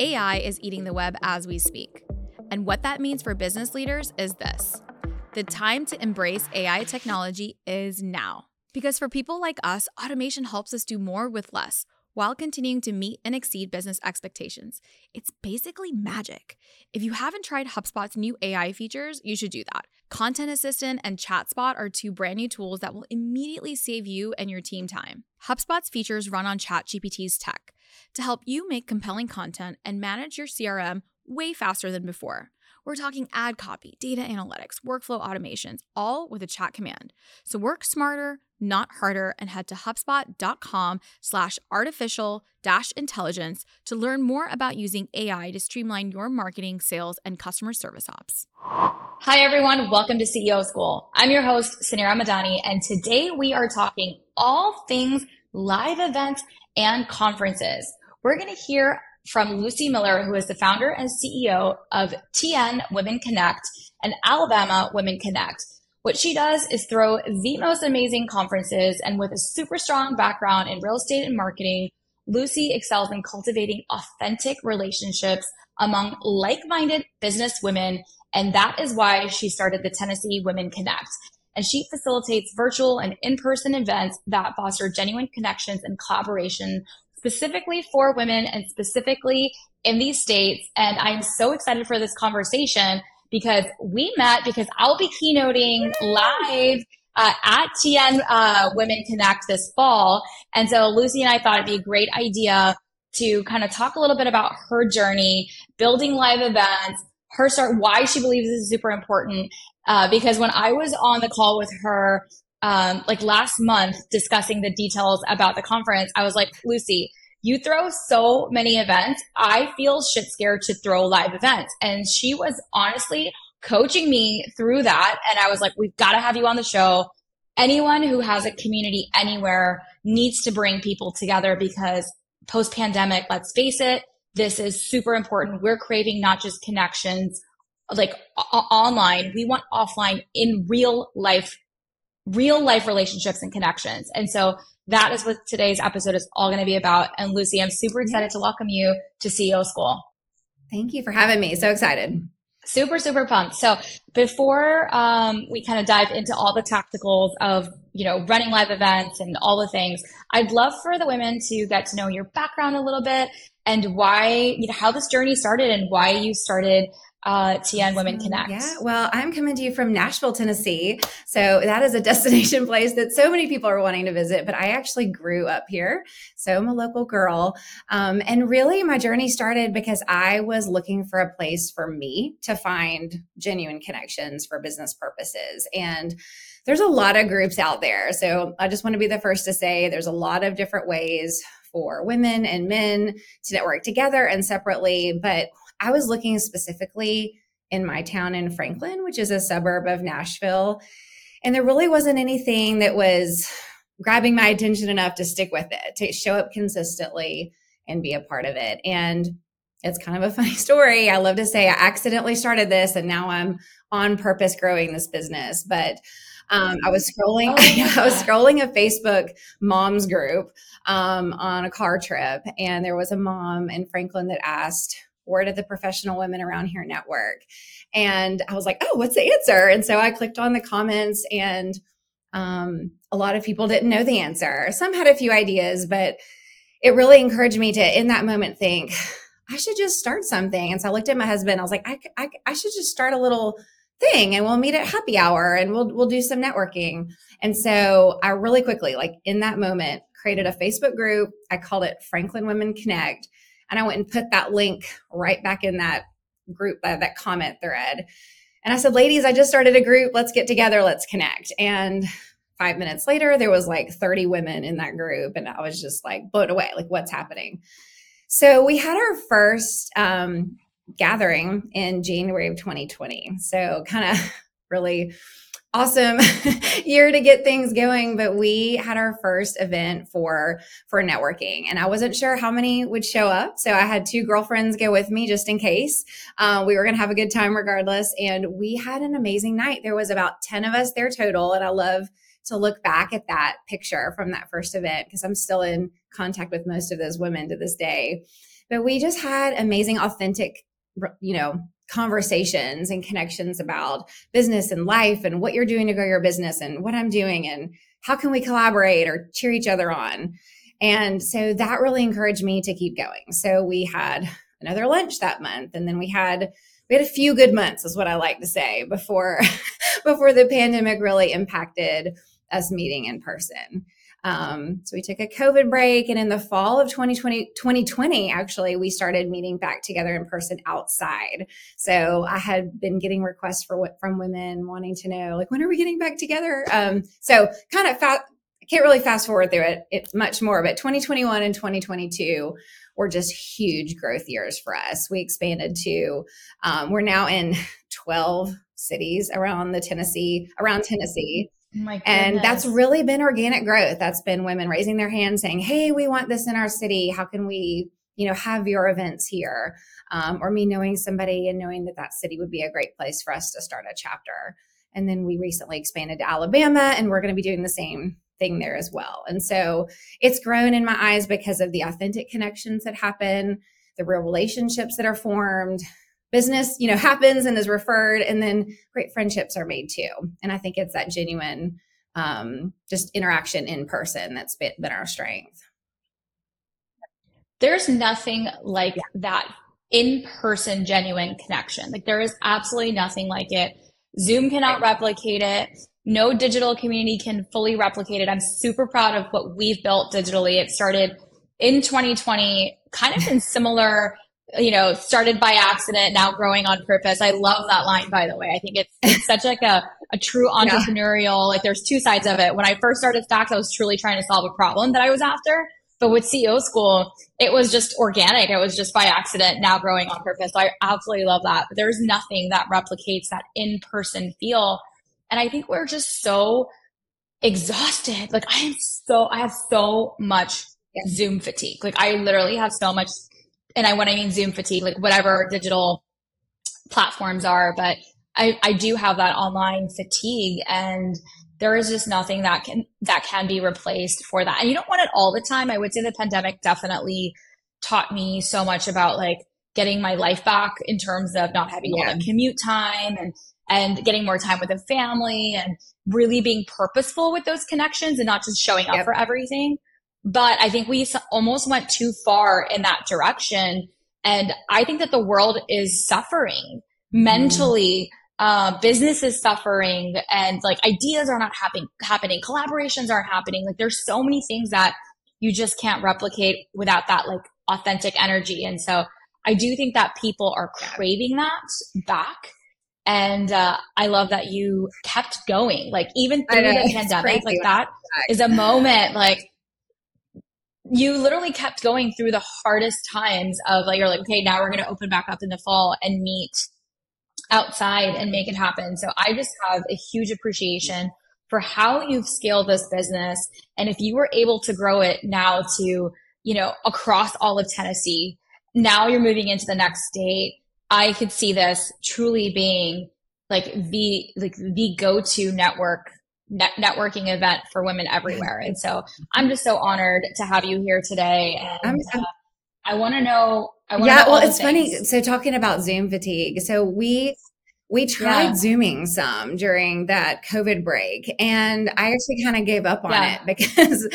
AI is eating the web as we speak. And what that means for business leaders is this the time to embrace AI technology is now. Because for people like us, automation helps us do more with less while continuing to meet and exceed business expectations. It's basically magic. If you haven't tried HubSpot's new AI features, you should do that. Content Assistant and ChatSpot are two brand new tools that will immediately save you and your team time. HubSpot's features run on ChatGPT's tech to help you make compelling content and manage your CRM way faster than before. We're talking ad copy, data analytics, workflow automations, all with a chat command. So work smarter, not harder, and head to HubSpot.com slash artificial dash intelligence to learn more about using AI to streamline your marketing, sales, and customer service ops. Hi, everyone. Welcome to CEO School. I'm your host, Suneera Madhani, and today we are talking all things live events and conferences. We're going to hear from Lucy Miller, who is the founder and CEO of TN Women Connect and Alabama Women Connect. What she does is throw the most amazing conferences, and with a super strong background in real estate and marketing, Lucy excels in cultivating authentic relationships among like minded business women. And that is why she started the Tennessee Women Connect. And she facilitates virtual and in person events that foster genuine connections and collaboration specifically for women and specifically in these states. And I'm so excited for this conversation because we met because I'll be keynoting live uh, at TN uh, Women Connect this fall. And so Lucy and I thought it'd be a great idea to kind of talk a little bit about her journey, building live events, her start, why she believes this is super important. Uh, because when I was on the call with her, um, like last month discussing the details about the conference, I was like, Lucy, you throw so many events. I feel shit scared to throw live events. And she was honestly coaching me through that. And I was like, we've got to have you on the show. Anyone who has a community anywhere needs to bring people together because post pandemic, let's face it, this is super important. We're craving not just connections like o- online. We want offline in real life, real life relationships and connections. And so that is what today's episode is all going to be about. And Lucy, I'm super excited to welcome you to CEO School. Thank you for having me. So excited. Super, super pumped. So before um, we kind of dive into all the tacticals of, you know, running live events and all the things, I'd love for the women to get to know your background a little bit and why, you know, how this journey started and why you started uh, TN Women Connect. Yeah, well, I'm coming to you from Nashville, Tennessee. So that is a destination place that so many people are wanting to visit, but I actually grew up here. So I'm a local girl. Um, and really, my journey started because I was looking for a place for me to find genuine connections for business purposes. And there's a lot of groups out there. So I just want to be the first to say there's a lot of different ways for women and men to network together and separately. But I was looking specifically in my town in Franklin, which is a suburb of Nashville. And there really wasn't anything that was grabbing my attention enough to stick with it, to show up consistently and be a part of it. And it's kind of a funny story. I love to say I accidentally started this and now I'm on purpose growing this business. But um, I was scrolling, oh, I was scrolling a Facebook moms group um, on a car trip, and there was a mom in Franklin that asked, where did the professional women around here network? And I was like, oh, what's the answer? And so I clicked on the comments and um, a lot of people didn't know the answer. Some had a few ideas, but it really encouraged me to, in that moment, think, I should just start something. And so I looked at my husband. I was like, I, I, I should just start a little thing and we'll meet at happy hour and we'll we'll do some networking. And so I really quickly, like in that moment, created a Facebook group. I called it Franklin Women Connect. And I went and put that link right back in that group, uh, that comment thread. And I said, ladies, I just started a group. Let's get together. Let's connect. And five minutes later, there was like 30 women in that group. And I was just like blown away, like what's happening. So we had our first um, gathering in January of 2020. So kind of really awesome. Year to get things going but we had our first event for for networking and i wasn't sure how many would show up so i had two girlfriends go with me just in case. Uh, we were going to have a good time regardless and we had an amazing night. There was about 10 of us there total and i love to look back at that picture from that first event because i'm still in contact with most of those women to this day. But we just had amazing authentic you know conversations and connections about business and life and what you're doing to grow your business and what I'm doing and how can we collaborate or cheer each other on. And so that really encouraged me to keep going. So we had another lunch that month and then we had we had a few good months is what I like to say before before the pandemic really impacted us meeting in person. Um, so we took a COVID break, and in the fall of 2020, 2020, actually, we started meeting back together in person outside. So I had been getting requests for from women wanting to know, like, when are we getting back together? Um, so kind of fast. Can't really fast forward through it. It's much more, but 2021 and 2022 were just huge growth years for us. We expanded to, um, we're now in 12 cities around the Tennessee, around Tennessee. And that's really been organic growth. That's been women raising their hands saying, Hey, we want this in our city. How can we, you know, have your events here? Um, or me knowing somebody and knowing that that city would be a great place for us to start a chapter. And then we recently expanded to Alabama and we're going to be doing the same thing there as well. And so it's grown in my eyes because of the authentic connections that happen, the real relationships that are formed, business, you know, happens and is referred, and then great friendships are made too. And I think it's that genuine, um, just interaction in person that's been, been our strength. There's nothing like yeah. that in person, genuine connection. Like there is absolutely nothing like it. Zoom cannot right. replicate it. No digital community can fully replicate it. I'm super proud of what we've built digitally. It started in 2020, kind of in similar you know, started by accident, now growing on purpose. I love that line, by the way. I think it's, it's such like a, a true entrepreneurial, yeah. like there's two sides of it. When I first started Stax, I was truly trying to solve a problem that I was after. But with CEO school, it was just organic. It was just by accident, now growing on purpose. So I absolutely love that. But there's nothing that replicates that in-person feel. And I think we're just so exhausted. Like I am so, I have so much Zoom fatigue. Like I literally have so much and I when I mean Zoom fatigue, like whatever digital platforms are, but I, I do have that online fatigue and there is just nothing that can that can be replaced for that. And you don't want it all the time. I would say the pandemic definitely taught me so much about like getting my life back in terms of not having yeah. all the commute time and and getting more time with the family and really being purposeful with those connections and not just showing up yep. for everything. But I think we almost went too far in that direction. And I think that the world is suffering mentally. Mm. Uh, business is suffering and like ideas are not happening, happening. Collaborations aren't happening. Like there's so many things that you just can't replicate without that like authentic energy. And so I do think that people are craving that back. And uh, I love that you kept going, like even through the pandemic, like that is a moment like you literally kept going through the hardest times of like you're like okay now we're going to open back up in the fall and meet outside and make it happen. So i just have a huge appreciation for how you've scaled this business and if you were able to grow it now to you know across all of tennessee now you're moving into the next state i could see this truly being like the like the go-to network net- networking event for women everywhere. And so I'm just so honored to have you here today. And uh, I want to know. I yeah, well, it's funny. So talking about Zoom fatigue. So we we tried yeah. zooming some during that covid break and i actually kind of gave up on yeah. it because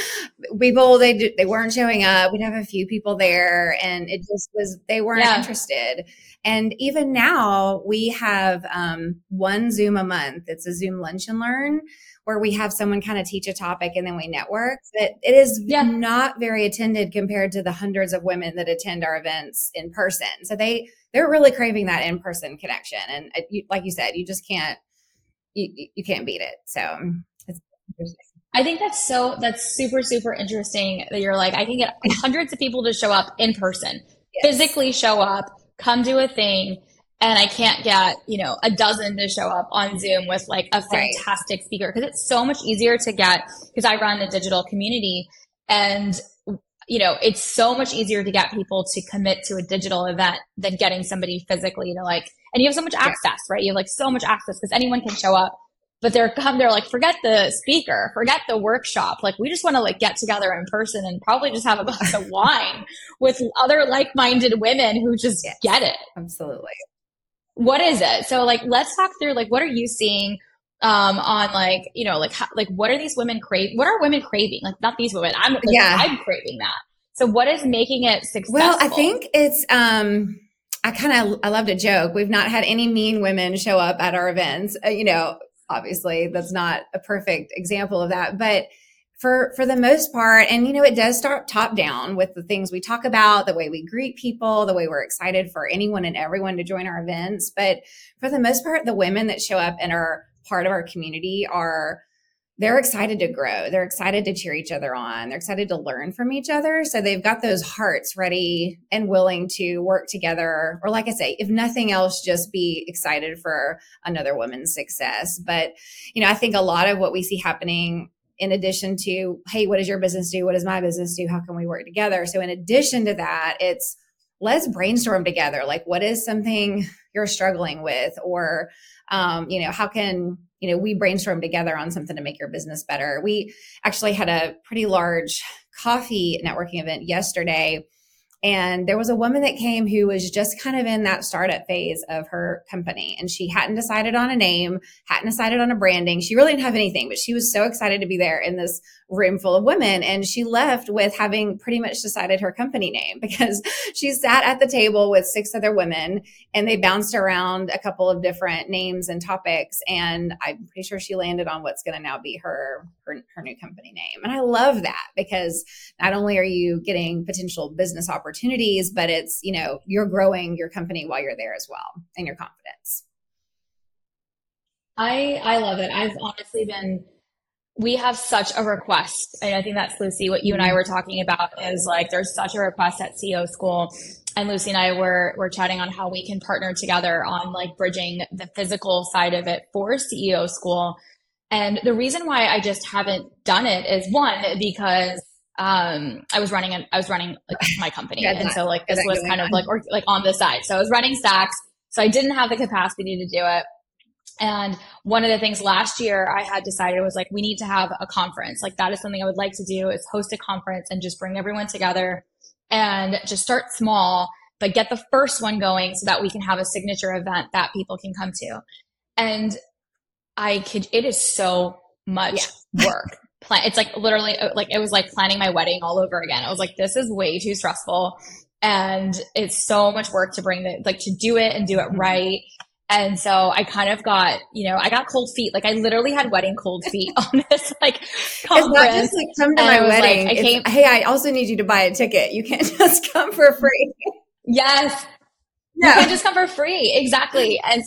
people they they weren't showing up we'd have a few people there and it just was they weren't yeah. interested and even now we have um, one zoom a month it's a zoom lunch and learn where we have someone kind of teach a topic and then we network that it is not very attended compared to the hundreds of women that attend our events in person. So they they're really craving that in-person connection and uh, you, like you said you just can't you, you can't beat it. So it's I think that's so that's super super interesting that you're like I can get hundreds of people to show up in person, yes. physically show up, come do a thing, and I can't get you know a dozen to show up on Zoom with like a fantastic right. speaker because it's so much easier to get because I run a digital community and you know, it's so much easier to get people to commit to a digital event than getting somebody physically to like, and you have so much access, yeah. right? You have like so much access because anyone can show up, but they're come, they're like, forget the speaker, forget the workshop. Like, we just want to like get together in person and probably just have a glass of wine with other like-minded women who just yes, get it. Absolutely. What is it? So like, let's talk through like, what are you seeing? um, on like you know like how, like what are these women crave? What are women craving? Like not these women. I'm like, yeah. I'm craving that. So what is making it successful? Well, I think it's um I kind of I love to joke. We've not had any mean women show up at our events. Uh, you know, obviously that's not a perfect example of that, but for for the most part and you know it does start top down with the things we talk about the way we greet people the way we're excited for anyone and everyone to join our events but for the most part the women that show up and are part of our community are they're excited to grow. They're excited to cheer each other on. They're excited to learn from each other. So they've got those hearts ready and willing to work together. Or, like I say, if nothing else, just be excited for another woman's success. But, you know, I think a lot of what we see happening in addition to, hey, what does your business do? What does my business do? How can we work together? So, in addition to that, it's let's brainstorm together. Like, what is something you're struggling with? Or, um, you know, how can, you know, we brainstorm together on something to make your business better. We actually had a pretty large coffee networking event yesterday and there was a woman that came who was just kind of in that startup phase of her company. And she hadn't decided on a name, hadn't decided on a branding. She really didn't have anything, but she was so excited to be there in this room full of women. And she left with having pretty much decided her company name because she sat at the table with six other women and they bounced around a couple of different names and topics. And I'm pretty sure she landed on what's going to now be her, her, her new company name. And I love that because not only are you getting potential business opportunities, but it's, you know, you're growing your company while you're there as well and your confidence. I I love it. I've honestly been we have such a request. And I think that's Lucy, what you and I were talking about is like there's such a request at CEO school. And Lucy and I were were chatting on how we can partner together on like bridging the physical side of it for CEO school. And the reason why I just haven't done it is one, because um I was running I was running like my company and so like this was kind of like or like on the side. So I was running Stax. So I didn't have the capacity to do it. And one of the things last year I had decided was like we need to have a conference. Like that is something I would like to do is host a conference and just bring everyone together and just start small but get the first one going so that we can have a signature event that people can come to. And I could it is so much yeah. work plan. It's like literally uh, like it was like planning my wedding all over again. I was like, this is way too stressful. And it's so much work to bring the, like to do it and do it mm-hmm. right. And so I kind of got, you know, I got cold feet. Like I literally had wedding cold feet on this like conference. It's not just like come to my wedding. Like, I came, hey, I also need you to buy a ticket. You can't just come for free. Yes. Yeah. You can just come for free. Exactly. And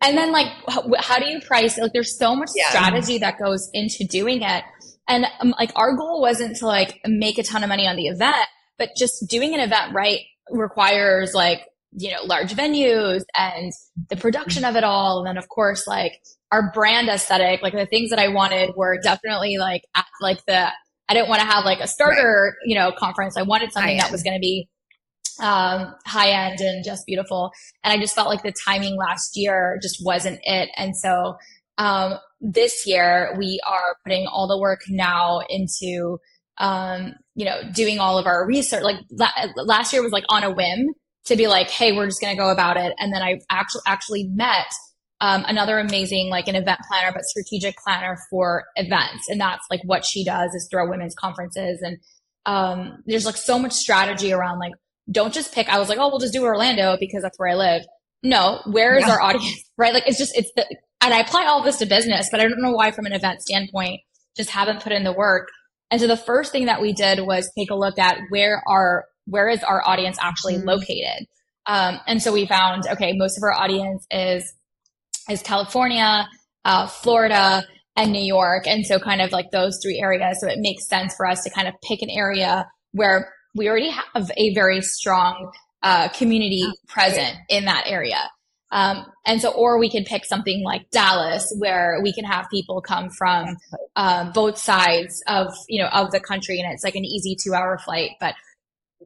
and then like how, how do you price? it? Like there's so much yeah. strategy that goes into doing it. And um, like our goal wasn't to like make a ton of money on the event, but just doing an event right requires like, you know, large venues and the production of it all. And then of course, like our brand aesthetic, like the things that I wanted were definitely like, at, like the, I didn't want to have like a starter, right. you know, conference. I wanted something that was going to be um, high end and just beautiful. And I just felt like the timing last year just wasn't it. And so um, this year we are putting all the work now into um, you know doing all of our research like la- last year was like on a whim to be like hey we're just going to go about it. And then i actually actually met um, another amazing like an event planner but strategic planner for events. And that's like what she does is throw women's conferences. And um, there's like so much strategy around like don't just pick i was like oh we'll just do orlando because that's where i live. No where is yeah. our audience right? Like it's just it's the and i apply all this to business but i don't know why from an event standpoint just haven't put in the work. And so the first thing that we did was take a look at where our where is our audience actually mm-hmm. located um, and so we found okay most of our audience is is California, uh, Florida, and New York. And so kind of like those three areas. So it makes sense for us to kind of pick an area where we already have a very strong uh, community present in that area. Um, and so, or we could pick something like Dallas, where we can have people come from uh, both sides of you know of the country, and it's like an easy two-hour flight. But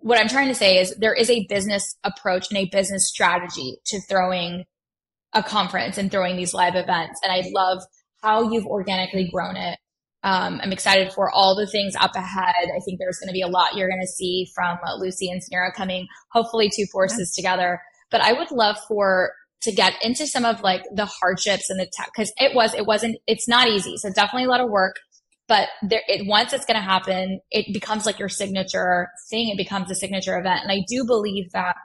what I'm trying to say is there is a business approach and a business strategy to throwing a conference and throwing these live events. And I love how you've organically grown it. Um, I'm excited for all the things up ahead. I think there's going to be a lot you're going to see from uh, Lucy and Suneera coming, hopefully two forces yeah. together. But I would love for to get into some of like the hardships and the tech because it was it wasn't it's not easy. So definitely a lot of work. But there, it, once it's going to happen, it becomes like your signature thing. It becomes a signature event. And I do believe that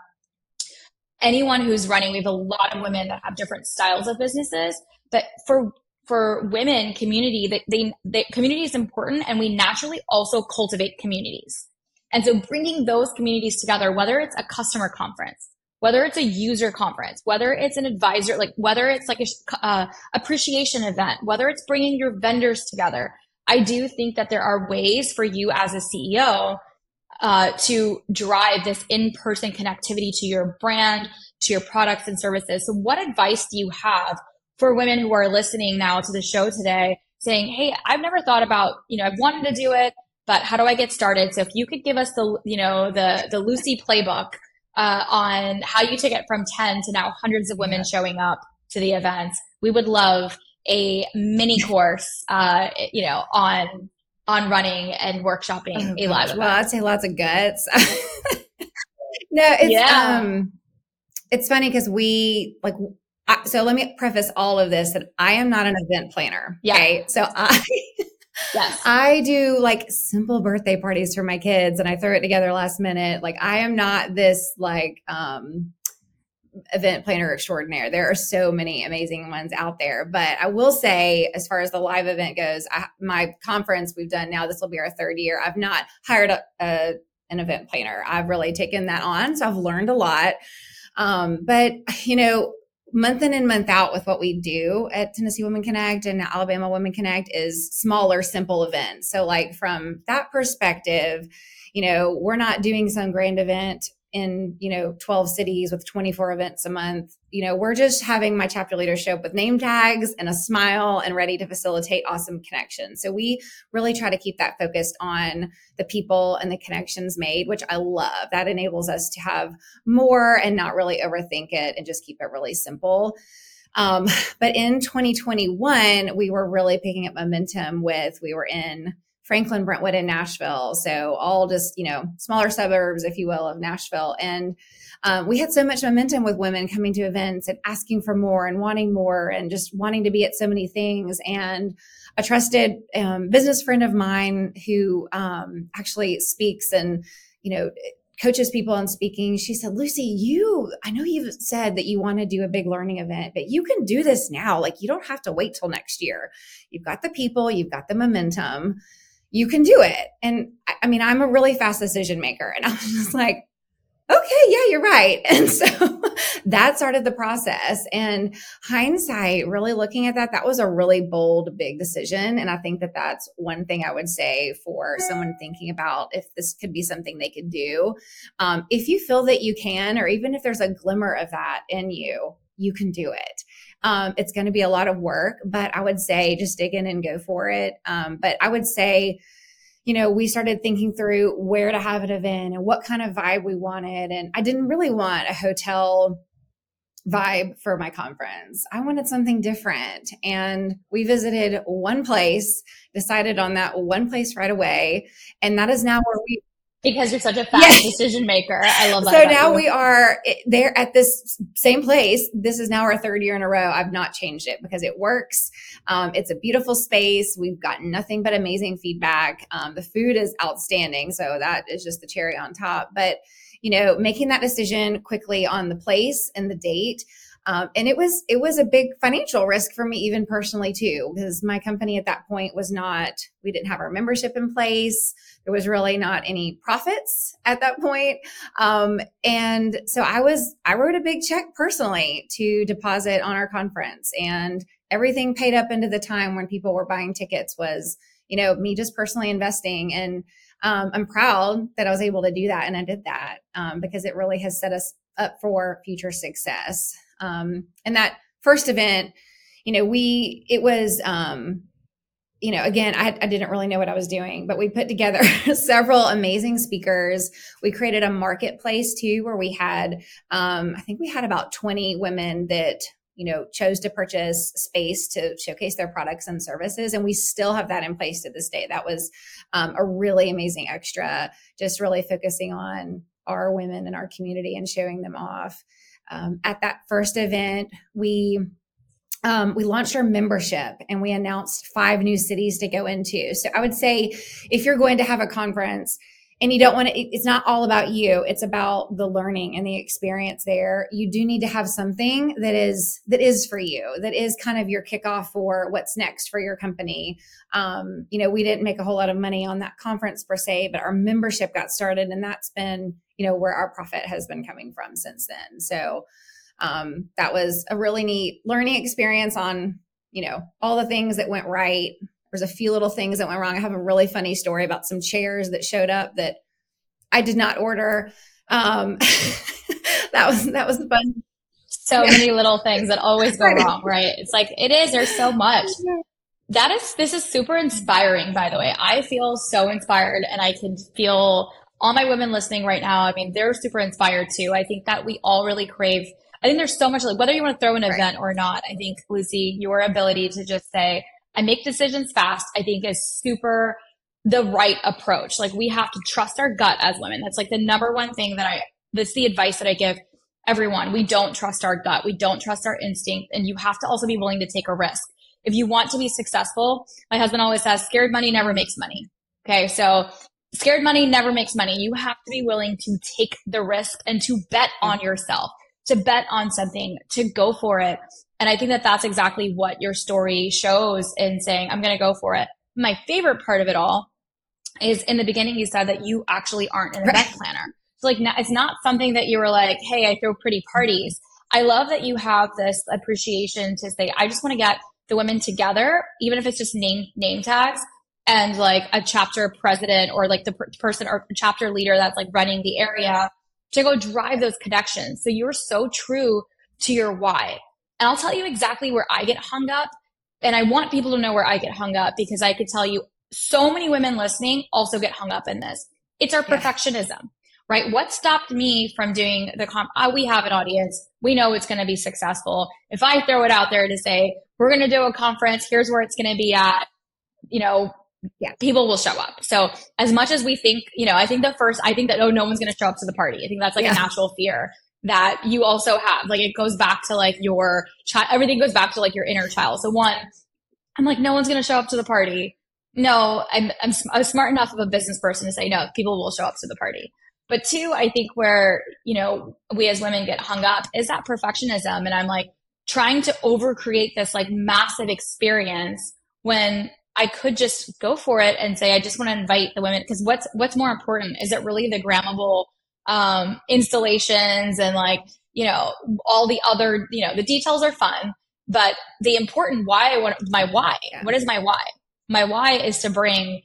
anyone who's running, we have a lot of women that have different styles of businesses, but for for women community that they, community is important and we naturally also cultivate communities and so bringing those communities together whether it's a customer conference whether it's a user conference whether it's an advisor like whether it's like a uh, appreciation event whether it's bringing your vendors together i do think that there are ways for you as a ceo uh, to drive this in-person connectivity to your brand, to your products and services. So what advice do you have for women who are listening now to the show today saying, Hey, I've never thought about, you know, I've wanted to do it, but how do I get started? So if you could give us the, you know, the, the Lucy playbook, uh, on how you take it from 10 to now hundreds of women yeah. showing up to the events, we would love a mini course, uh, you know, on on running and workshopping oh, a live event. Well, I'd say lots of guts. no, it's yeah. um it's funny because we like I, so let me preface all of this that I am not an event planner. Yeah. Okay. So I Yes. I do like simple birthday parties for my kids and I throw it together last minute. Like I am not this like um event planner extraordinaire. There are so many amazing ones out there. But I will say, as far as the live event goes, I, my conference we've done now, this will be our third year. I've not hired a, a, an event planner. I've really taken that on. So I've learned a lot. Um, but, you know, month in and month out with what we do at Tennessee Women Connect and Alabama Women Connect is smaller, simple events. So, like, from that perspective, you know, we're not doing some grand event in you know 12 cities with 24 events a month. You know we're just having my chapter leadership with name tags and a smile and ready to facilitate awesome connections so we really try to keep that focused on the people and the connections made which i love. That enables us to have more and not really overthink it and just keep it really simple. Um, but in 2021 we were really picking up momentum with we were in Franklin, Brentwood, and Nashville. So all just, you know, smaller suburbs, if you will, of Nashville. And um, we had so much momentum with women coming to events and asking for more and wanting more and just wanting to be at so many things. And a trusted um, business friend of mine who um, actually speaks and, you know, coaches people on speaking, she said, Lucy, you, I know you've said that you want to do a big learning event, but you can do this now. Like you don't have to wait till next year. You've got the people, you've got the momentum you can do it. And I mean, I'm a really fast decision maker. And I was just like, okay, yeah, you're right. And so that started the process. And hindsight, really looking at that, that was a really bold, big decision. And I think that that's one thing I would say for someone thinking about if this could be something they could do. Um, if you feel that you can, or even if there's a glimmer of that in you, you can do it. Um, it's going to be a lot of work, but I would say just dig in and go for it. Um, but I would say, you know, we started thinking through where to have an event and what kind of vibe we wanted. And I didn't really want a hotel vibe for my conference. I wanted something different. And we visited one place, decided on that one place right away. And that is now where we because you're such a fast yes. decision maker. I love that. So now you. we are there at this same place. This is now our third year in a row. I've not changed it because it works. Um, it's a beautiful space. We've gotten nothing but amazing feedback. Um, the food is outstanding. So that is just the cherry on top. But, you know, making that decision quickly on the place and the date um, and it was it was a big financial risk for me even personally too because my company at that point was not we didn't have our membership in place. There was really not any profits at that point. Um, and so i was i wrote a big check personally to deposit on our conference and everything paid up into the time when people were buying tickets was you know me just personally investing. And um, i'm proud that i was able to do that and i did that um, because it really has set us up for future success um, and that first event, you know, we, it was, um, you know, again, I, I, didn't really know what I was doing, but we put together several amazing speakers. We created a marketplace too, where we had, um, I think we had about 20 women that, you know, chose to purchase space to showcase their products and services. And we still have that in place to this day. That was um, a really amazing extra, just really focusing on our women in our community and showing them off um, at that first event, we um, we launched our membership and we announced five new cities to go into. So I would say if you're going to have a conference and you don't want to, it's not all about you. It's about the learning and the experience there. You do need to have something that is, that is for you, that is kind of your kickoff for what's next for your company. Um, you know, we didn't make a whole lot of money on that conference per se, but our membership got started and that's been you know where our profit has been coming from since then so um, that was a really neat learning experience on you know all the things that went right there's a few little things that went wrong i have a really funny story about some chairs that showed up that i did not order um, that was that was fun so many little things that always go wrong right it's like it is there's so much that is this is super inspiring by the way i feel so inspired and i can feel all my women listening right now, I mean, they're super inspired too. I think that we all really crave. I think there's so much like whether you want to throw an right. event or not. I think Lucy, your ability to just say, I make decisions fast, I think is super the right approach. Like we have to trust our gut as women. That's like the number one thing that I, that's the advice that I give everyone. We don't trust our gut. We don't trust our instinct. And you have to also be willing to take a risk. If you want to be successful, my husband always says, scared money never makes money. Okay. So scared money never makes money. You have to be willing to take the risk and to bet on yourself, to bet on something, to go for it. And I think that that's exactly what your story shows in saying, I'm going to go for it. My favorite part of it all is in the beginning, you said that you actually aren't an event planner. So like, it's not something that you were like, Hey, I throw pretty parties. I love that you have this appreciation to say, I just want to get the women together, even if it's just name, name tags and like a chapter president or like the per- person or chapter leader that's like running the area to go drive those connections. So you're so true to your why. And I'll tell you exactly where I get hung up. And I want people to know where I get hung up because I could tell you so many women listening also get hung up in this. It's our yeah. perfectionism, right? What stopped me from doing the comp? Uh, we have an audience. We know it's going to be successful. If I throw it out there to say, we're going to do a conference, here's where it's going to be at, you know, yeah, people will show up. So as much as we think, you know, I think the first, I think that, oh, no one's going to show up to the party. I think that's like yeah. a natural fear that you also have. Like it goes back to like your child, everything goes back to like your inner child. So one, I'm like, no one's going to show up to the party. No, I'm, I'm, I'm smart enough of a business person to say, no, people will show up to the party. But two, I think where, you know, we as women get hung up is that perfectionism. And I'm like trying to overcreate this like massive experience when I could just go for it and say, I just want to invite the women because what's, what's more important? Is it really the grammable, um, installations and like, you know, all the other, you know, the details are fun, but the important why I want my why. Yeah. What is my why? My why is to bring,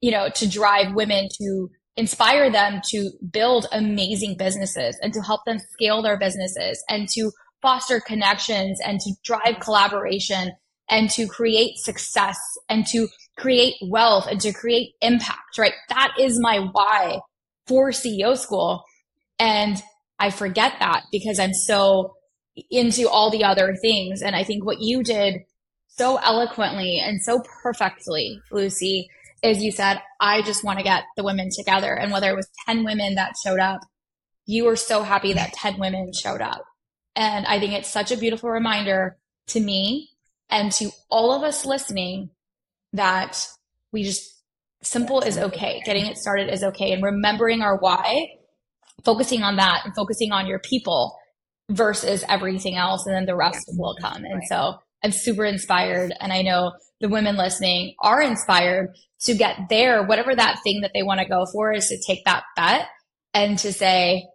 you know, to drive women to inspire them to build amazing businesses and to help them scale their businesses and to foster connections and to drive collaboration and to create success and to create wealth and to create impact, right? That is my why for CEO school. And I forget that because I'm so into all the other things. And I think what you did so eloquently and so perfectly, Lucy, is you said, I just want to get the women together. And whether it was 10 women that showed up, you were so happy that 10 women showed up. And I think it's such a beautiful reminder to me and to all of us listening that we just simple is okay. Getting it started is okay. And remembering our why, focusing on that and focusing on your people versus everything else. And then the rest will come. And so I'm super inspired. And I know the women listening are inspired to get there, whatever that thing that they want to go for is to take that bet and to say,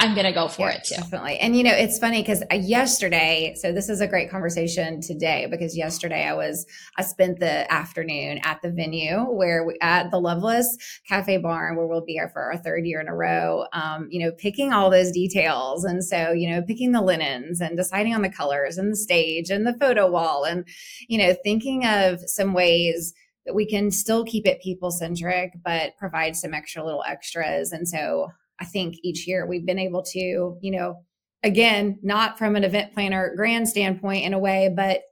I'm going to go for yeah, it too. Definitely. And you know, it's funny because uh, yesterday, so this is a great conversation today because yesterday I was, I spent the afternoon at the venue where we, at the Loveless Cafe Barn, where we'll be here for our third year in a row, um, you know, picking all those details. And so, you know, picking the linens and deciding on the colors and the stage and the photo wall and, you know, thinking of some ways that we can still keep it people centric, but provide some extra little extras. And so I think each year. We've been able to, you know, again, not from an event planner grand standpoint in a way, but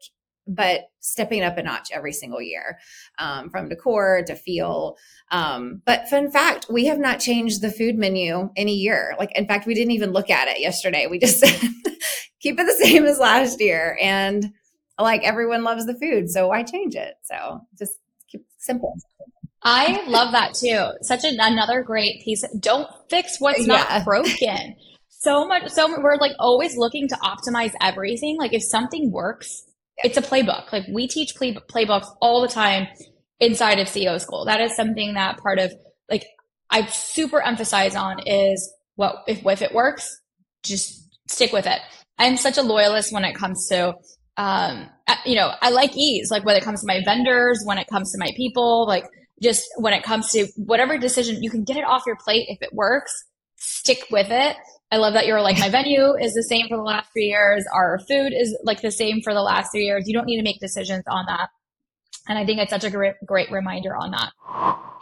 but stepping up a notch every single year um, from decor to feel um, but fun fact we have not changed the food menu in a year. Like in fact we didn't even look at it yesterday. We just keep it the same as last year and like everyone loves the food so why change it? So just keep it simple I love that too. Such an, another great piece. Don't fix what's yeah. not broken. So much, so we're like always looking to optimize everything. Like if something works, it's a playbook. Like we teach play, playbooks all the time inside of CEO school. That is something that part of like I super emphasize on is what if, if it works, just stick with it. I'm such a loyalist when it comes to um, you know, I like ease, like when it comes to my vendors, when it comes to my people, like just when it comes to whatever decision, you can get it off your plate. If it works, stick with it. I love that you're like, my venue is the same for the last three years. Our food is like the same for the last three years. You don't need to make decisions on that. And I think it's such a great, great reminder on that.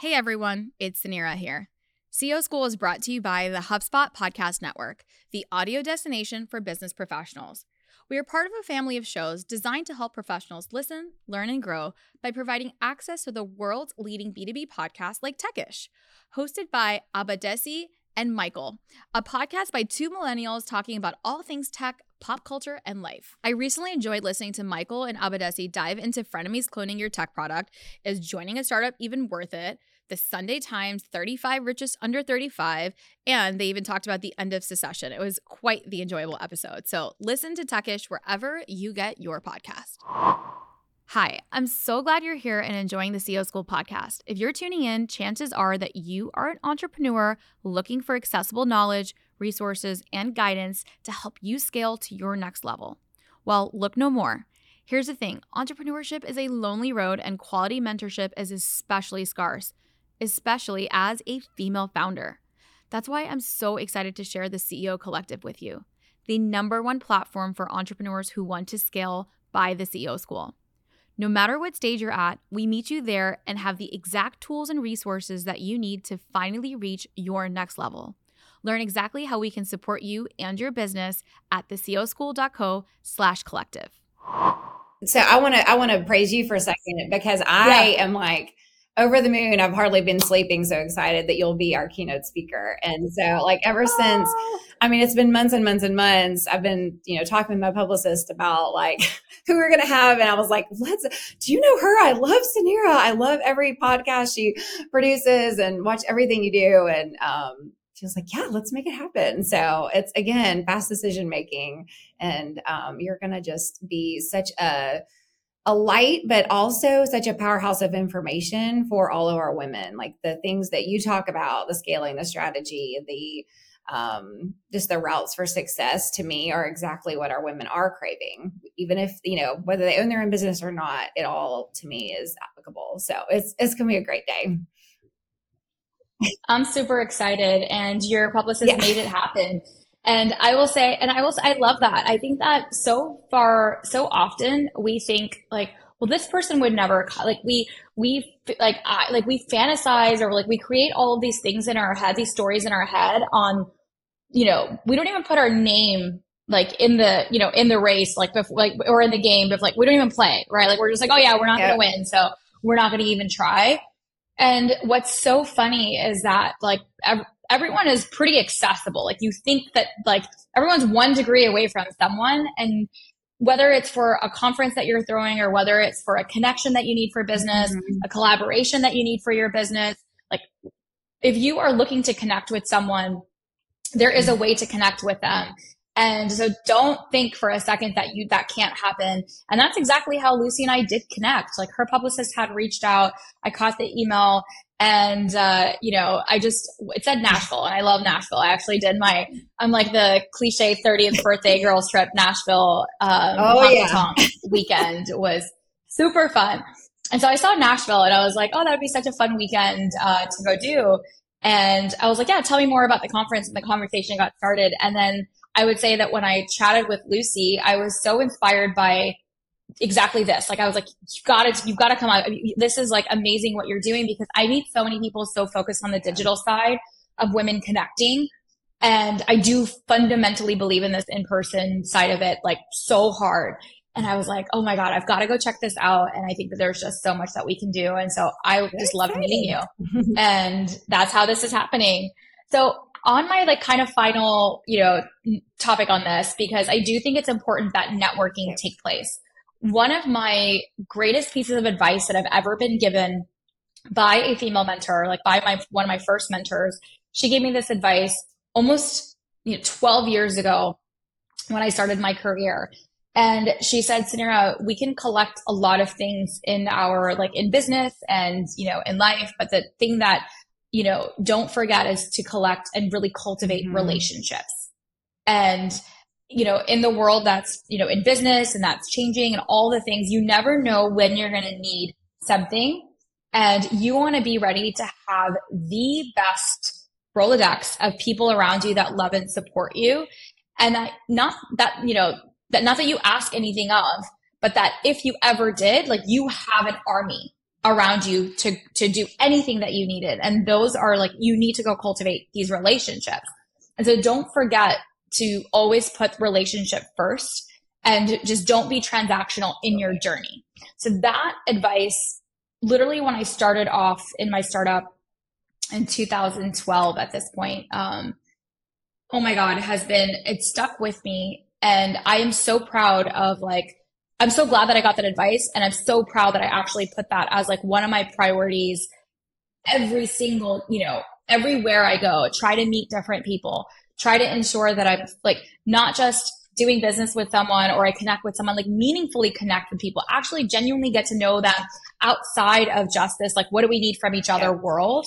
Hey everyone, it's Suneera here. CEO School is brought to you by the HubSpot Podcast Network, the audio destination for business professionals. We are part of a family of shows designed to help professionals listen, learn, and grow by providing access to the world's leading B2B podcasts like Techish, hosted by Abadesi and Michael, a podcast by two millennials talking about all things tech, pop culture, and life. I recently enjoyed listening to Michael and Abadesi dive into frenemies cloning your tech product. Is joining a startup even worth it? The Sunday Times 35 Richest Under 35, and they even talked about the end of secession. It was quite the enjoyable episode. So listen to Techish wherever you get your podcast. Hi, I'm so glad you're here and enjoying the CEO School podcast. If you're tuning in, chances are that you are an entrepreneur looking for accessible knowledge, resources, and guidance to help you scale to your next level. Well, look no more. Here's the thing entrepreneurship is a lonely road, and quality mentorship is especially scarce especially as a female founder. That's why I'm so excited to share the CEO Collective with you, the number one platform for entrepreneurs who want to scale by the CEO School. No matter what stage you're at, we meet you there and have the exact tools and resources that you need to finally reach your next level. Learn exactly how we can support you and your business at theCEOschool.co slash collective. So I want to I want to praise you for a second because I yeah. am like over the moon. I've hardly been sleeping. So excited that you'll be our keynote speaker. And so, like, ever since, I mean, it's been months and months and months. I've been, you know, talking with my publicist about like who we're going to have. And I was like, let's, do you know her? I love Suneera. I love every podcast she produces and watch everything you do. And, um, she was like, yeah, let's make it happen. So it's again, fast decision making. And um, you're going to just be such a, a light, but also such a powerhouse of information for all of our women. Like the things that you talk about, the scaling, the strategy, the um, just the routes for success to me are exactly what our women are craving. Even if, you know, whether they own their own business or not, it all to me is applicable. So it's it's gonna be a great day. I'm super excited and your publicist yeah. made it happen. And I will say, and I will, say, I love that. I think that so far, so often we think like, well, this person would never, like we, we, like, I, like we fantasize or like we create all of these things in our head, these stories in our head on, you know, we don't even put our name like in the, you know, in the race, like before, like, or in the game, but like we don't even play, right? Like we're just like, oh yeah, we're not to win. So we're not going to even try. And what's so funny is that like everyone is pretty accessible. Like you think that like everyone's one degree away from someone and whether it's for a conference that you're throwing or whether it's for a connection that you need for business, mm-hmm. a collaboration that you need for your business, like if you are looking to connect with someone, there is a way to connect with them. And so don't think for a second that you, that can't happen. And that's exactly how Lucy and I did connect. Like her publicist had reached out. I caught the email and, uh, you know, I just, it said Nashville and I love Nashville. I actually did my, I'm like the cliche 30th birthday girls trip, Nashville, um, oh, yeah. weekend was super fun. And so I saw Nashville and I was like, oh, that would be such a fun weekend, uh, to go do. And I was like, yeah, tell me more about the conference. And the conversation got started. And then I would say that when I chatted with Lucy, I was so inspired by exactly this. Like I was like, you gotta, you gotta come out. This is like amazing what you're doing because I meet so many people so focused on the digital side of women connecting. And I do fundamentally believe in this in-person side of it, like so hard. And I was like, oh my God, I've got to go check this out. And I think that there's just so much that we can do. And so I Very just loved meeting you. and that's how this is happening. So on my like kind of final, you know, topic on this, because I do think it's important that networking take place. One of my greatest pieces of advice that I've ever been given by a female mentor, like by my one of my first mentors, she gave me this advice almost you know, 12 years ago when I started my career. And she said, Suneera, we can collect a lot of things in our, like in business and, you know, in life. But the thing that you know, don't forget is to collect and really cultivate mm-hmm. relationships. And, you know, in the world that's, you know, in business and that's changing and all the things, you never know when you're going to need something. And you want to be ready to have the best Rolodex of people around you that love and support you. And that not that, you know, that not that you ask anything of, but that if you ever did, like you have an army around you to to do anything that you needed. And those are like you need to go cultivate these relationships. And so don't forget to always put relationship first and just don't be transactional in your journey. So that advice literally when i started off in my startup in 2012 at this point um oh my god has been it stuck with me. And i am so proud of like I'm so glad that I got that advice. And I'm so proud that I actually put that as like one of my priorities every single, you know, everywhere I go, try to meet different people, try to ensure that I'm like not just doing business with someone or I connect with someone, like meaningfully connect with people, actually genuinely get to know them outside of just this, like, what do we need from each other world?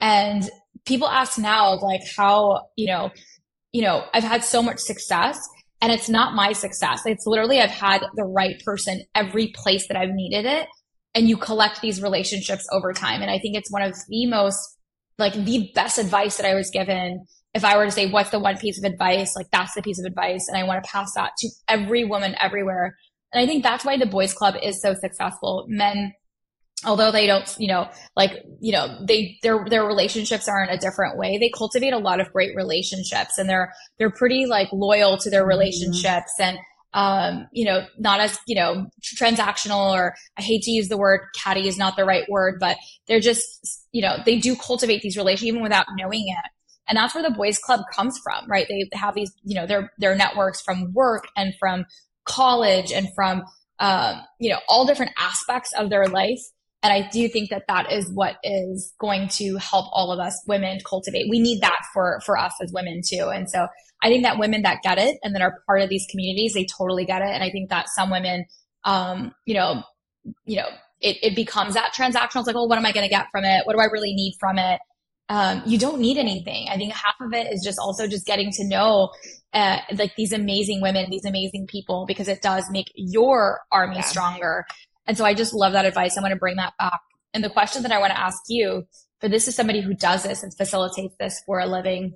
And people ask now, like, how, you know, you know, I've had so much success and it's not my success. It's literally, I've had the right person every place that I've needed it. And you collect these relationships over time. And I think it's one of the most, like the best advice that I was given. If I were to say, what's the one piece of advice? Like that's the piece of advice. And I want to pass that to every woman everywhere. And I think that's why the boys club is so successful. Men although they don't, you know, like, you know, they, their, their relationships are in a different way. They cultivate a lot of great relationships and they're, they're pretty like loyal to their mm-hmm. relationships mm-hmm. and, um, you know, not as, you know, transactional or I hate to use the word catty is not the right word, but they're just, you know, they do cultivate these relationships even without knowing it. And that's where the boys club comes from, right? They have these, you know, their, their networks from work and from college and from, um, you know, all different aspects of their life and I do think that that is what is going to help all of us women cultivate. We need that for, for us as women too. And so I think that women that get it and that are part of these communities, they totally get it. And I think that some women, um, you know, you know, it, it becomes that transactional. It's like, well, what am I going to get from it? What do I really need from it? Um, you don't need anything. I think half of it is just also just getting to know, uh, like these amazing women, these amazing people, because it does make your army yeah. stronger. And so I just love that advice. I want to bring that back. And the question that I want to ask you, for this is somebody who does this and facilitates this for a living.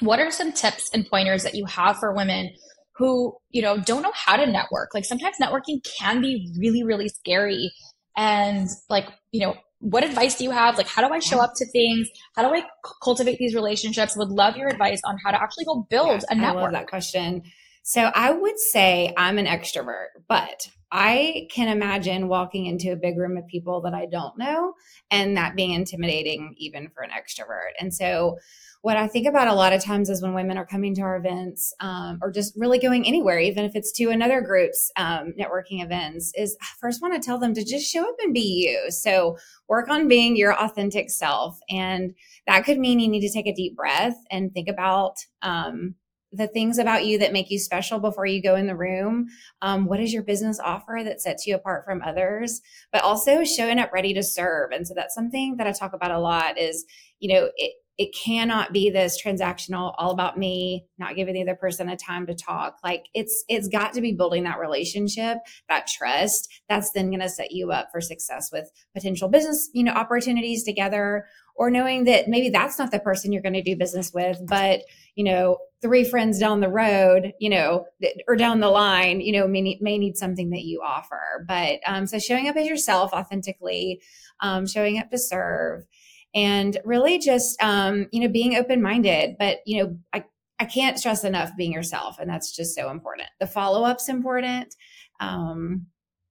What are some tips and pointers that you have for women who, you know, don't know how to network? Like sometimes networking can be really, really scary. And like, you know, what advice do you have? Like, how do I show up to things? How do I cultivate these relationships? Would love your advice on how to actually go build yeah, a network. I love that question. So I would say I'm an extrovert, but I can imagine walking into a big room of people that I don't know and that being intimidating even for an extrovert. And so what I think about a lot of times is when women are coming to our events um, or just really going anywhere, even if it's to another group's um, networking events, is I first want to tell them to just show up and be you. So work on being your authentic self. And that could mean you need to take a deep breath and think about, um, the things about you that make you special before you go in the room. Um, what is your business offer that sets you apart from others? But also showing up ready to serve. And so that's something that I talk about a lot is, you know, it, it cannot be this transactional all about me not giving the other person a time to talk like it's it's got to be building that relationship that trust that's then going to set you up for success with potential business you know opportunities together or knowing that maybe that's not the person you're going to do business with but you know three friends down the road you know or down the line you know may need, may need something that you offer. But um, so showing up as yourself authentically um, showing up to serve and really just um, you know being open minded but you know I, I can't stress enough being yourself and that's just so important. The follow-up's important. Um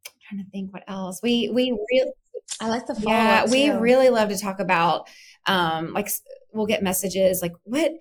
I'm trying to think what else. We we really i like the follow yeah we really love to talk about um like we'll get messages like what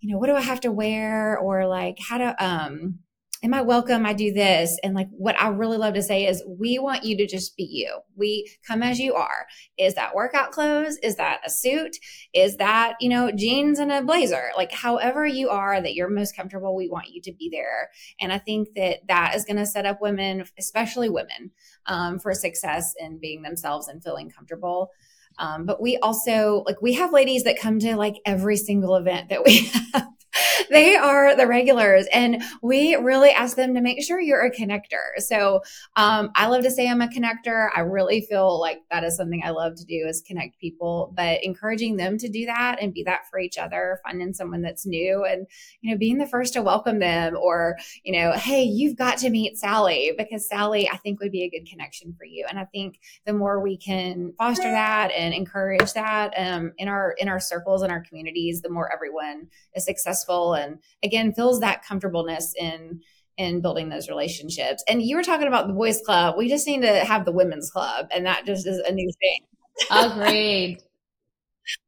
you know what do i have to wear or like how to um am I welcome? I do this. And like what I really love to say is we want you to just be you. We come as you are. Is that workout clothes? Is that a suit? Is that, you know, jeans and a blazer? Like however you are that you're most comfortable, we want you to be there. And I think that that is going to set up women, especially women, um, for success in being themselves and feeling comfortable. Um, but we also like we have ladies that come to like every single event that we have they are the regulars and we really ask them to make sure you're a connector. So um, I love to say I'm a connector. I really feel like that is something I love to do is connect people, but encouraging them to do that and be that for each other, finding someone that's new and, you know, being the first to welcome them or, you know, hey, you've got to meet Sally because Sally, I think would be a good connection for you. And I think the more we can foster that and encourage that um, in our, in our circles and our communities, the more everyone is successful and again feels that comfortableness in in building those relationships. And you were talking about the boys club. We just need to have the women's club and that just is a new thing. agreed.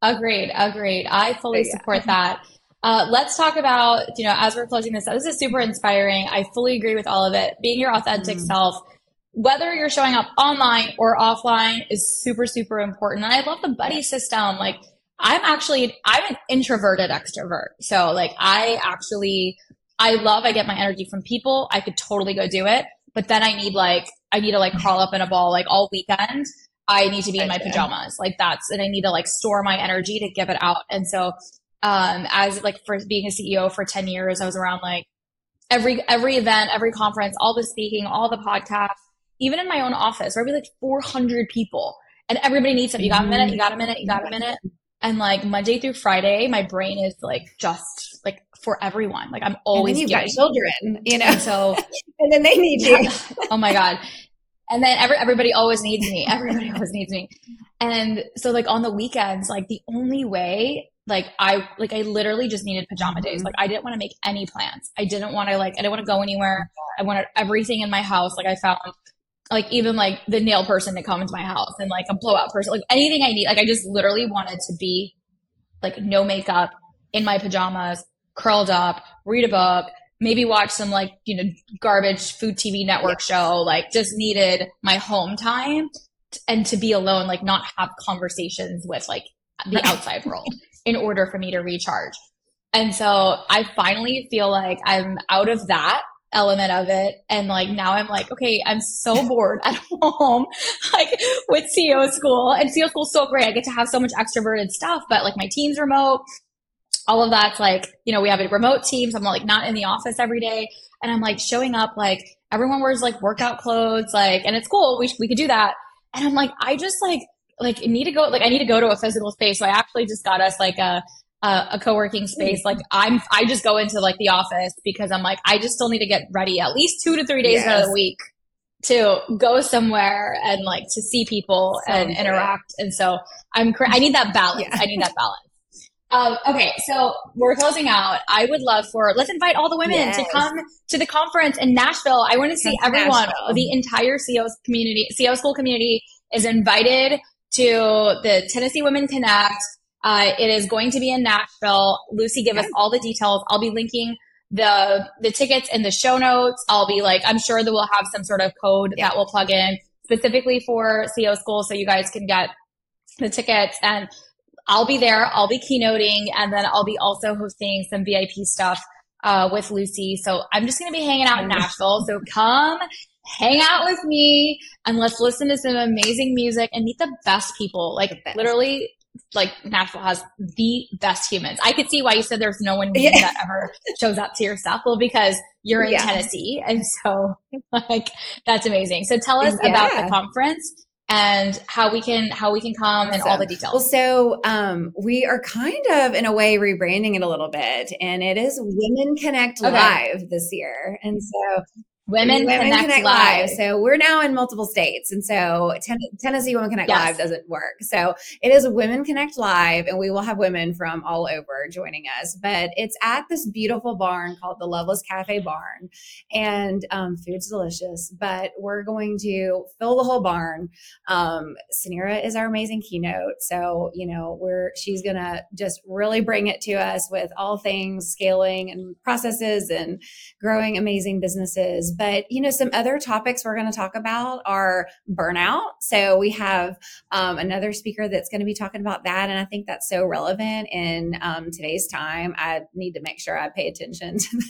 Agreed. Agreed. I fully yeah. support that. Uh, let's talk about, you know, as we're closing this out, this is super inspiring. I fully agree with all of it. Being your authentic mm. self, whether you're showing up online or offline is super, super important. And I love the buddy system. Like I'm actually, I'm an introverted extrovert. So like I actually, I love, I get my energy from people. I could totally go do it. But then I need like, I need to like crawl up in a ball like all weekend. I need to be in my pajamas. Like that's, and I need to like store my energy to give it out. And so, um, as like for being a CEO for 10 years, I was around like every, every event, every conference, all the speaking, all the podcasts, even in my own office where I'd be like 400 people and everybody needs it. You got a minute, you got a minute, you got a minute. And like Monday through Friday, my brain is like just like for everyone. Like I'm always. And you've got children, you know. And so, and then they need you. oh my god. And then every, everybody always needs me. Everybody always needs me. And so like on the weekends, like the only way, like I like I literally just needed pajama mm-hmm. days. Like I didn't want to make any plans. I didn't want to like I didn't want to go anywhere. Oh I wanted everything in my house. Like I found like even like the nail person to come into my house and like a blowout person, like anything I need. Like I just literally wanted to be like no makeup in my pajamas, curled up, read a book, maybe watch some like, you know, garbage food TV network show, like just needed my home time and to be alone, like not have conversations with like the outside world in order for me to recharge. And so I finally feel like I'm out of that element of it. And like now I'm like, okay, I'm so bored at home, like with CEO school and CEO school is so great. I get to have so much extroverted stuff, but like my team's remote, all of that's like, you know, we have a remote team. So I'm like not in the office every day. And I'm like showing up like everyone wears like workout clothes, like, and it's cool. We, we could do that. And I'm like, I just like, like need to go, like I need to go to a physical space. So I actually just got us like a, a, a co-working space like i'm i just go into like the office because i'm like i just still need to get ready at least two to three days yes. out of the week to go somewhere and like to see people and interact and so i'm i need that balance yeah. i need that balance Um, okay, so we're closing out. I would love for let's invite all the women yes. to come to the conference in Nashville. I want to see everyone, the entire CEO community, CEO school community is invited to the Tennessee Women Connect. Uh, it is going to be in Nashville. Lucy, give us all the details. I'll be linking the the tickets in the show notes. I'll be like, I'm sure that we'll have some sort of code yeah. that will plug in specifically for CEO school, so you guys can get the tickets and I'll be there. I'll be keynoting and then I'll be also hosting some VIP stuff uh, with Lucy. So I'm just going to be hanging out in Nashville. So come hang out with me and let's listen to some amazing music and meet the best people. Like best. literally, like Nashville has the best humans. I could see why you said there's no one yeah. that ever shows up to your stuff. Well, because you're in yeah. Tennessee. And so like, that's amazing. So tell us yeah. about the conference and how we can how we can come and all the details. Well, so um, we are kind of in a way rebranding it a little bit, and it is Women Connect okay. Live this year, and so Women, Women Connect, Connect Live. Live. So we're now in multiple states. And so ten- Tennessee Women Connect yes. Live doesn't work. So it is Women Connect Live, and we will have women from all over joining us. But it's at this beautiful barn called the Loveless Cafe Barn. And um, food's delicious, but we're going to fill the whole barn. Um, Suneera is our amazing keynote. So, you know, we're, she's going to just really bring it to us with all things scaling and processes and growing amazing businesses but, you know, some other topics we're going to talk about are burnout. So we have um, another speaker that's going to be talking about that. And I think that's so relevant in um, today's time. I need to make sure I pay attention to,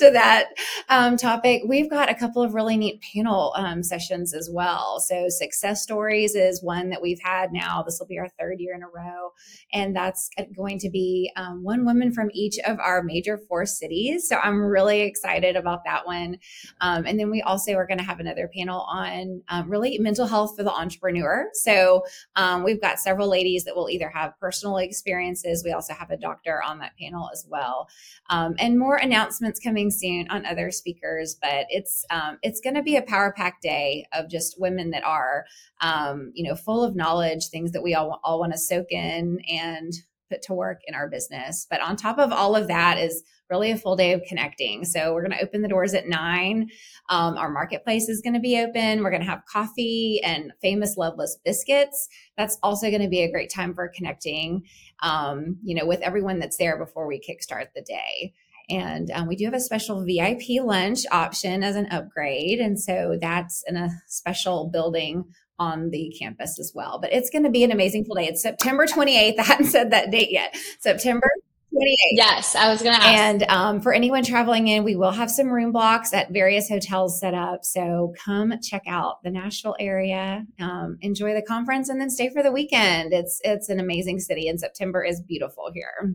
to that um, topic. We've got a couple of really neat panel um, sessions as well. So success stories is one that we've had now. This will be our third year in a row. And that's going to be um, one woman from each of our major four cities. So I'm really excited about that one. Um, and then we also are going to have another panel on um, really mental health for the entrepreneur. So um, we've got several ladies that will either have personal experiences. We also have a doctor on that panel as well, um, and more announcements coming soon on other speakers. But it's um, it's going to be a power pack day of just women that are um, you know full of knowledge, things that we all all want to soak in and put to work in our business. But on top of all of that is really a full day of connecting. So we're going to open the doors at nine. Um, our marketplace is going to be open. We're going to have coffee and famous loveless biscuits. That's also going to be a great time for connecting, um, you know, with everyone that's there before we kickstart the day. And um, we do have a special VIP lunch option as an upgrade. And so that's in a special building on the campus as well. But it's going to be an amazing full day. It's September 28th. I hadn't said that date yet. September 28th. Yes, I was going to ask. And um, for anyone traveling in, we will have some room blocks at various hotels set up. So come check out the Nashville area, um, enjoy the conference, and then stay for the weekend. It's it's an amazing city, and September is beautiful here.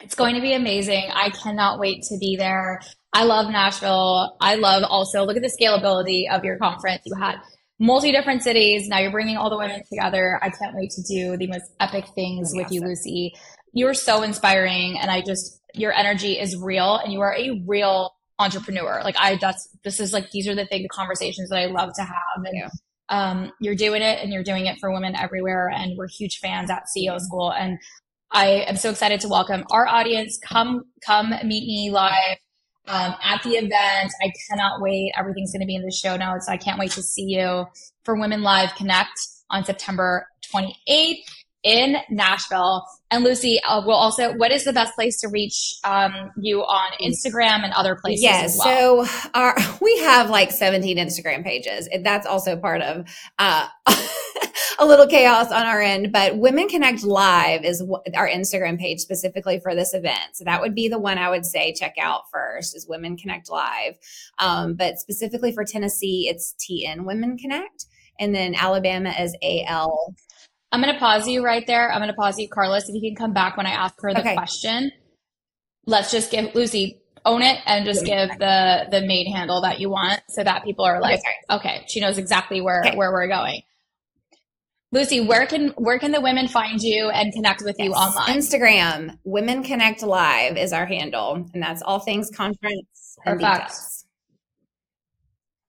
It's going to be amazing. I cannot wait to be there. I love Nashville. I love also look at the scalability of your conference. You had multi different cities. Now you're bringing all the women together. I can't wait to do the most epic things with you, Lucy. You're so inspiring, and I just your energy is real, and you are a real entrepreneur. Like I, that's this is like these are the big conversations that I love to have, and yeah. um, you're doing it, and you're doing it for women everywhere, and we're huge fans at CEO School, and I am so excited to welcome our audience. Come, come meet me live um, at the event. I cannot wait. Everything's going to be in the show notes. I can't wait to see you for Women Live Connect on September 28th in Nashville. And Lucy, uh, will also, what is the best place to reach um, you on Instagram and other places? Yes. Well? So our, we have like 17 Instagram pages. That's also part of uh, a little chaos on our end, but Women Connect Live is our Instagram page specifically for this event. So that would be the one I would say check out first is Women Connect Live. Um, but specifically for Tennessee, it's TN Women Connect. And then Alabama is AL. I'm going to pause you right there. I'm going to pause you, Carlos. If you can come back when I ask her the okay. question, let's just give Lucy own it and just give the the main handle that you want so that people are like okay, okay she knows exactly where okay. where we're going Lucy, where can where can the women find you and connect with yes. you online? Instagram, Women Connect Live is our handle, and that's all things conference and Perfect.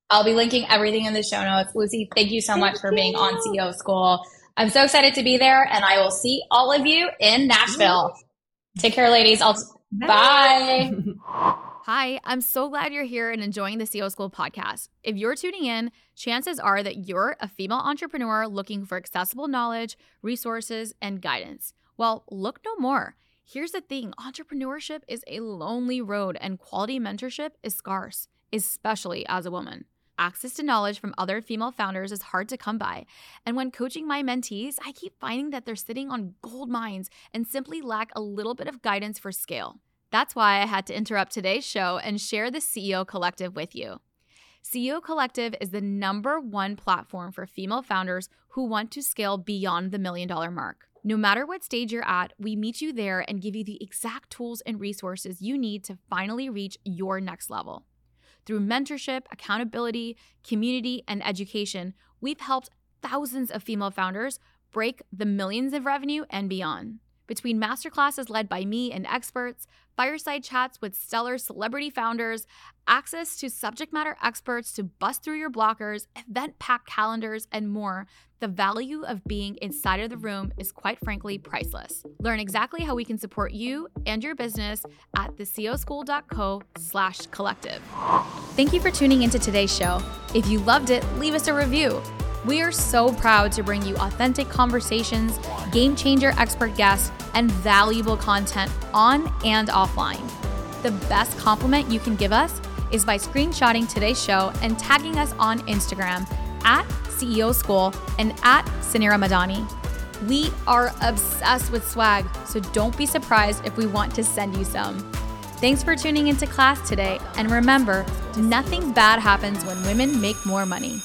I'll be linking everything in the show notes. Lucy, thank you so thank much for you. being on CEO School. I'm so excited to be there, and I will see all of you in Nashville. Take care, ladies. I'll bye. bye. Hi, I'm so glad you're here and enjoying the CEO School podcast. If you're tuning in, chances are that you're a female entrepreneur looking for accessible knowledge, resources, and guidance. Well, look no more. Here's the thing entrepreneurship is a lonely road, and quality mentorship is scarce, especially as a woman. Access to knowledge from other female founders is hard to come by. And when coaching my mentees, I keep finding that they're sitting on gold mines and simply lack a little bit of guidance for scale. That's why I had to interrupt today's show and share the CEO Collective with you. CEO Collective is the number one platform for female founders who want to scale beyond the million dollar mark. No matter what stage you're at, we meet you there and give you the exact tools and resources you need to finally reach your next level. Through mentorship, accountability, community, and education, we've helped thousands of female founders break the millions of revenue and beyond. Between masterclasses led by me and experts, fireside chats with stellar celebrity founders, access to subject matter experts to bust through your blockers, event packed calendars, and more, the value of being inside of the room is quite frankly priceless. Learn exactly how we can support you and your business at theceoschool.co slash collective. Thank you for tuning into today's show. If you loved it, leave us a review. We are so proud to bring you authentic conversations, game changer expert guests, and valuable content on and offline. The best compliment you can give us is by screenshotting today's show and tagging us on Instagram at CEO School and at Suneera Madhani. We are obsessed with swag, so don't be surprised if we want to send you some. Thanks for tuning into class today, and remember, nothing bad happens when women make more money.